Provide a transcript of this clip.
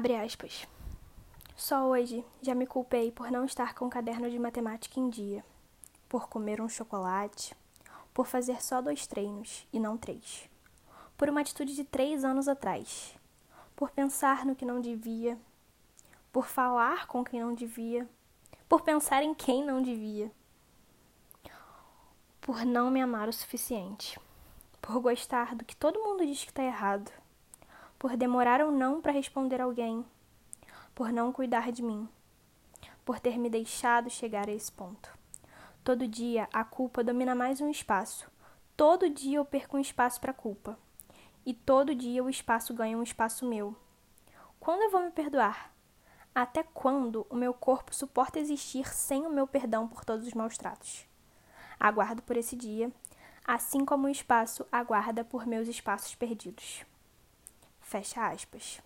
Abre aspas. Só hoje já me culpei por não estar com o caderno de matemática em dia, por comer um chocolate, por fazer só dois treinos e não três, por uma atitude de três anos atrás, por pensar no que não devia, por falar com quem não devia, por pensar em quem não devia, por não me amar o suficiente, por gostar do que todo mundo diz que está errado, por demorar ou não para responder alguém, por não cuidar de mim, por ter me deixado chegar a esse ponto. Todo dia a culpa domina mais um espaço. Todo dia eu perco um espaço para a culpa. E todo dia o espaço ganha um espaço meu. Quando eu vou me perdoar? Até quando o meu corpo suporta existir sem o meu perdão por todos os maus tratos? Aguardo por esse dia, assim como o espaço aguarda por meus espaços perdidos. Fecha aspas.